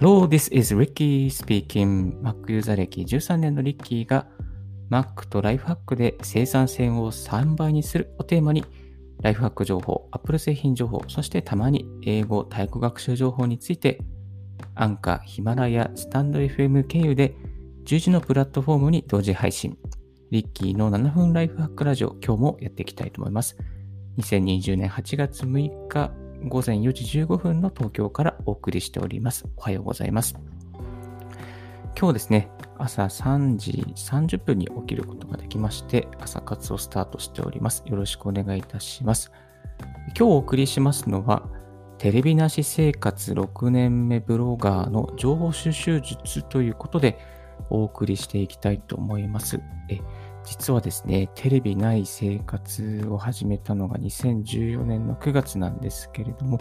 Hello, this is Ricky speaking. Mac ユーザー歴13年のリッキーが Mac とライフハックで生産性を3倍にするをテーマにライフハック情報、Apple 製品情報、そしてたまに英語、体育学習情報についてアンカー、ヒマラヤ、スタンド FM 経由で10時のプラットフォームに同時配信。リッキーの7分ライフハックラジオ、今日もやっていきたいと思います。2020年8月6日午前4時15分の東京からお送りしております。おはようございます。今日ですね、朝3時30分に起きることができまして、朝活をスタートしております。よろしくお願いいたします。今日お送りしますのは、テレビなし生活6年目ブロガーの情報収集術ということでお送りしていきたいと思います。え実はですね、テレビない生活を始めたのが2014年の9月なんですけれども、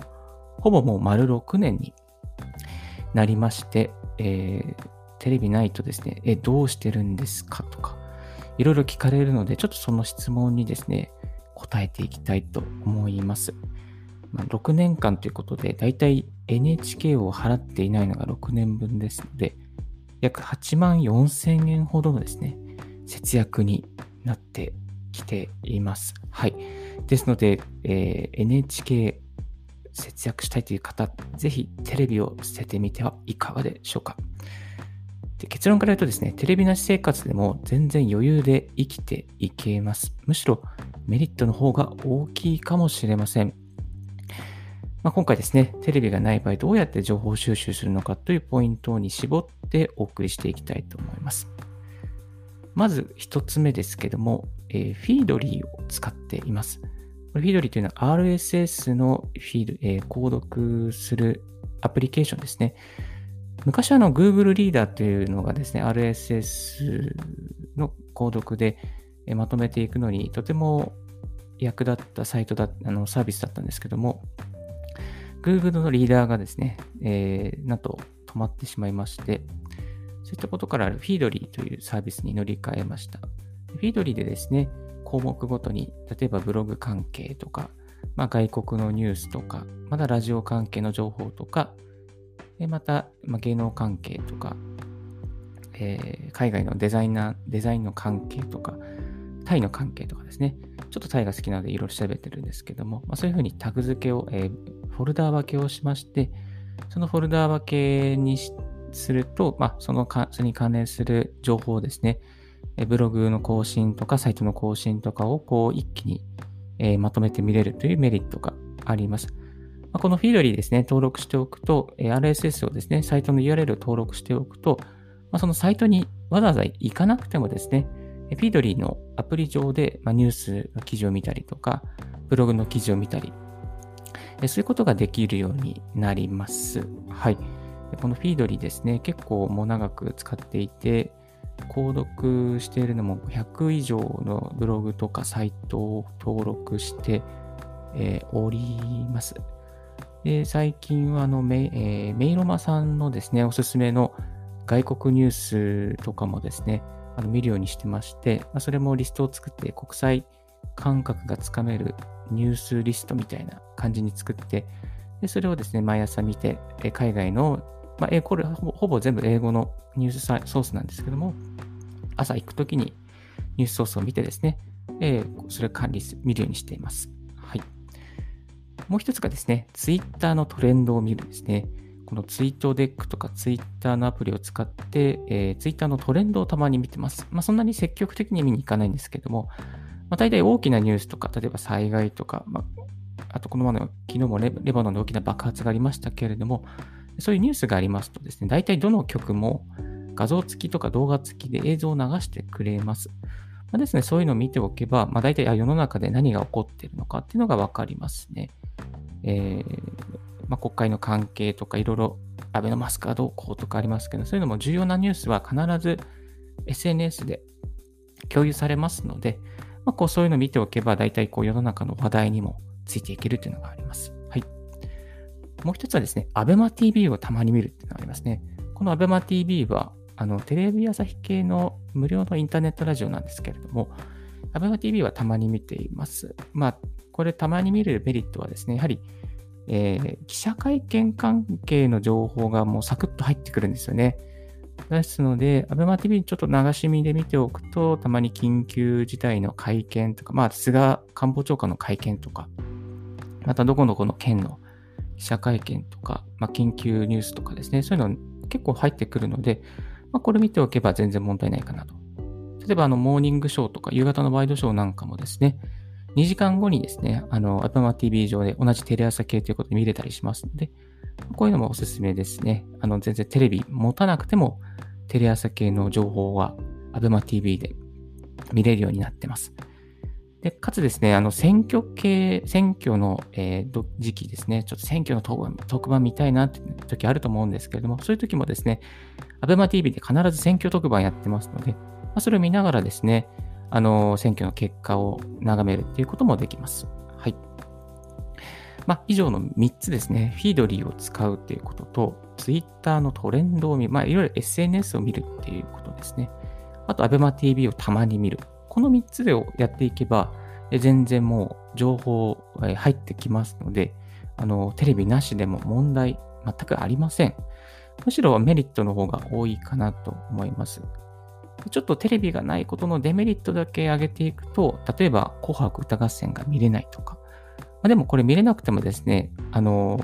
ほぼもう丸6年になりまして、えー、テレビないとですね、え、どうしてるんですかとか、いろいろ聞かれるので、ちょっとその質問にですね、答えていきたいと思います。ま、6年間ということで、だいたい NHK を払っていないのが6年分ですので、約8万4千円ほどのですね、節約になってきています。はい。ですので、えー、NHK 節約したいという方、ぜひテレビを捨ててみてはいかがでしょうか。で結論から言うとですね、テレビなし生活でも全然余裕で生きていけます。むしろメリットの方が大きいかもしれません。まあ、今回ですね、テレビがない場合どうやって情報収集するのかというポイントに絞ってお送りしていきたいと思います。まず一つ目ですけども、えー、フィードリーを使っています。フィードリーというのは RSS のフィード、えー、購読するアプリケーションですね。昔あの Google リーダーというのがですね、RSS の購読でまとめていくのにとても役立ったサイトだ、あのサービスだったんですけども、Google のリーダーがですね、えー、なんと止まってしまいまして、そういったことからフィードリーというサービスに乗り換えました。フィードリーでですね、項目ごとに、例えばブログ関係とか、まあ、外国のニュースとか、またラジオ関係の情報とか、また、まあ、芸能関係とか、えー、海外のデザイナー、デザインの関係とか、タイの関係とかですね。ちょっとタイが好きなのでいろいろ調べてるんですけども、まあ、そういうふうにタグ付けを、えー、フォルダー分けをしまして、そのフォルダー分けにしてすると、まあ、そのか、それに関連する情報をですね、ブログの更新とかサイトの更新とかをこう一気に、え、まとめて見れるというメリットがあります。ま、このフィードリーですね、登録しておくと、え、RSS をですね、サイトの URL を登録しておくと、ま、そのサイトにわざわざ行かなくてもですね、フィードリーのアプリ上で、ま、ニュースの記事を見たりとか、ブログの記事を見たり、そういうことができるようになります。はい。このフィードリーですね、結構もう長く使っていて、購読しているのも100以上のブログとかサイトを登録して、えー、おります。で最近はあのメ,、えー、メイロマさんのですね、おすすめの外国ニュースとかもですね、あの見るようにしてまして、まあ、それもリストを作って国際感覚がつかめるニュースリストみたいな感じに作って、でそれをですね、毎朝見て、海外のまあ、これほぼ全部英語のニュースソースなんですけども、朝行くときにニュースソースを見てですね、えー、それを管理する見るようにしています。はい。もう一つがですね、ツイッターのトレンドを見るですね。このツイートデックとかツイッターのアプリを使って、えー、ツイッターのトレンドをたまに見てます。まあ、そんなに積極的に見に行かないんですけども、まあ、大体大きなニュースとか、例えば災害とか、まあ、あとこのままの昨日もレバノンで大きな爆発がありましたけれども、そういうニュースがありますとですね、大体どの曲も画像付きとか動画付きで映像を流してくれます。まあ、ですね、そういうのを見ておけば、まあ、大体あ世の中で何が起こっているのかっていうのがわかりますね。えー、まあ、国会の関係とかいろいろアベノマスクがどうこうとかありますけど、そういうのも重要なニュースは必ず SNS で共有されますので、まあ、こうそういうのを見ておけば、大体こう世の中の話題にもついていけるっていうのがあります。もう一つはですね、アベマ TV をたまに見るっていうのがありますね。このアベマ TV は、あの、テレビ朝日系の無料のインターネットラジオなんですけれども、アベマ TV はたまに見ています。まあ、これたまに見るメリットはですね、やはり、えー、記者会見関係の情報がもうサクッと入ってくるんですよね。ですので、ABEMATV ちょっと流し見で見ておくと、たまに緊急事態の会見とか、まあ、菅官房長官の会見とか、またどこどこの県の記者会見とか、まあ、緊急ニュースとかですね、そういうの結構入ってくるので、まあ、これ見ておけば全然問題ないかなと。例えば、あの、モーニングショーとか、夕方のワイドショーなんかもですね、2時間後にですね、あの、ア b マ TV 上で同じテレ朝系ということで見れたりしますので、こういうのもおすすめですね。あの、全然テレビ持たなくても、テレ朝系の情報は ABEMATV で見れるようになってます。で、かつですね、あの、選挙系、選挙の、えー、時期ですね、ちょっと選挙の特番見たいなって時あると思うんですけれども、そういう時もですね、ABEMATV で必ず選挙特番やってますので、まあ、それを見ながらですね、あの、選挙の結果を眺めるっていうこともできます。はい。まあ、以上の3つですね、フィードリーを使うっていうことと、Twitter のトレンドを見る、まあ、いろいろ SNS を見るっていうことですね。あと、ABEMATV をたまに見る。この3つでやっていけば、全然もう情報入ってきますので、あの、テレビなしでも問題全くありません。むしろメリットの方が多いかなと思います。ちょっとテレビがないことのデメリットだけ上げていくと、例えば紅白歌合戦が見れないとか、まあ、でもこれ見れなくてもですね、あの、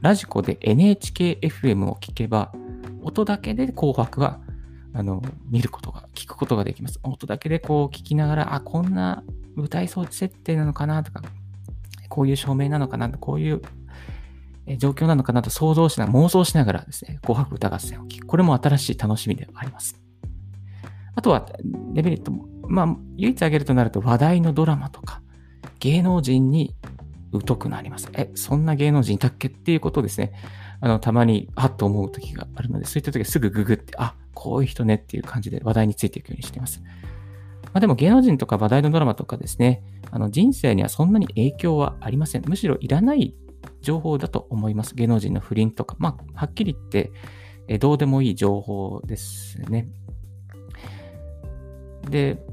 ラジコで NHKFM を聞けば、音だけで紅白は、あの、見ることが、聞くことができます。音だけでこう聞きながら、あ、こんな舞台装置設定なのかなとか、こういう照明なのかなと、こういう状況なのかなと想像しながら、妄想しながらですね、紅白歌合戦を聞く。これも新しい楽しみではあります。あとは、デメリットも、まあ、唯一挙げるとなると話題のドラマとか、芸能人に疎くなります。え、そんな芸能人いたっけ？っていうことをですね、あの、たまに、あっと思う時があるので、そういった時はすぐググって、あ、こういう人ねっていう感じで話題についていくようにしています。まあ、でも芸能人とか話題のドラマとかですね、あの人生にはそんなに影響はありません。むしろいらない情報だと思います。芸能人の不倫とか。まあ、はっきり言って、えどうでもいい情報ですね。で、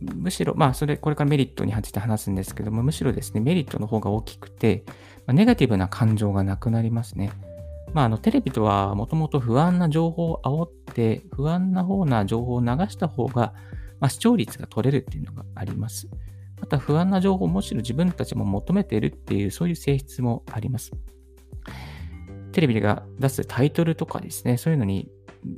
むしろ、まあ、それ、これからメリットについて話すんですけども、むしろですね、メリットの方が大きくて、まあ、ネガティブな感情がなくなりますね。まあ、あの、テレビとはもともと不安な情報を煽って、不安な方な情報を流した方が、まあ、視聴率が取れるっていうのがあります。また、不安な情報をむしろ自分たちも求めているっていう、そういう性質もあります。テレビが出すタイトルとかですね、そういうのに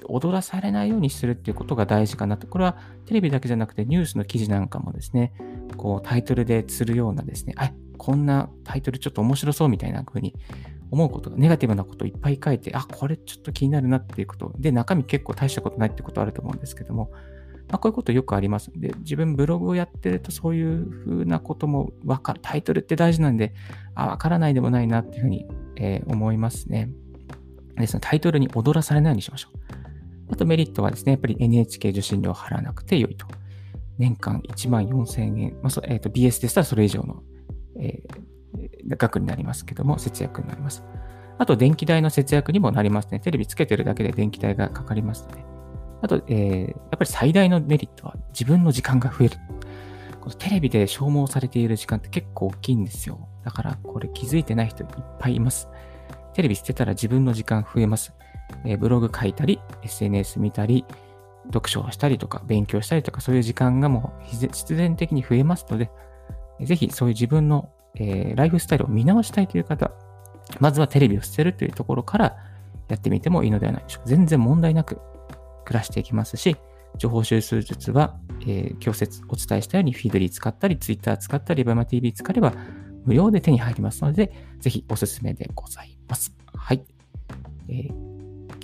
踊らされないようにするっていうことが大事かなと。これはテレビだけじゃなくてニュースの記事なんかもですね、こうタイトルで釣るようなですね、あ、こんなタイトルちょっと面白そうみたいな風に思うことが、ネガティブなことをいっぱい書いて、あ、これちょっと気になるなっていうこと。で、中身結構大したことないってことあると思うんですけども、まあ、こういうことよくありますんで、自分ブログをやってるとそういう風なこともわかる。タイトルって大事なんで、あ、わからないでもないなっていうふうに、えー、思いますね。ですので、タイトルに踊らされないようにしましょう。あとメリットはですね、やっぱり NHK 受信料を払わなくて良いと。年間1万4000円、まあえーと、BS でしたらそれ以上の、えー、額になりますけども、節約になります。あと、電気代の節約にもなりますね。テレビつけてるだけで電気代がかかりますので。あと、えー、やっぱり最大のメリットは自分の時間が増える。このテレビで消耗されている時間って結構大きいんですよ。だから、これ気づいてない人いっぱいいます。テレビ捨てたら自分の時間増えます。え、ブログ書いたり、SNS 見たり、読書をしたりとか、勉強したりとか、そういう時間がもう必然的に増えますので、ぜひそういう自分の、えー、ライフスタイルを見直したいという方、まずはテレビを捨てるというところからやってみてもいいのではないでしょうか。全然問題なく暮らしていきますし、情報収集術は、えー、今日お伝えしたように Feedly 使ったり、ツイッター使ったり、 Abema TV 使えば無料で手に入りますので、ぜひおすすめでございます。はい。えー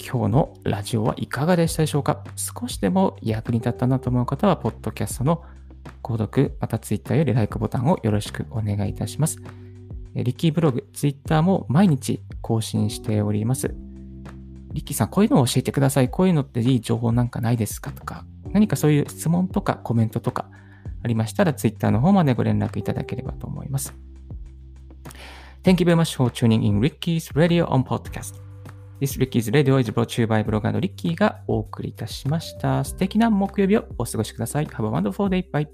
今日のラジオはいかがでしたでしょうか？少しでも役に立ったなと思う方は、ポッドキャストの購読、また Twitter より LIKE ボタンをよろしくお願いいたします。リッキーブログ、Twitter も毎日更新しております。リッキーさん、こういうのを教えてください。こういうのっていい情報なんかないですかとか、何かそういう質問とかコメントとかありましたら、Twitter の方までご連絡いただければと思います。Thank you very much for tuning in Ricky's Radio on Podcast. This Ricky's Radio is brought to you by ブロガーのリッキーがお送りいたしました。素敵な木曜日をお過ごしください。Have a wonderful day. Bye.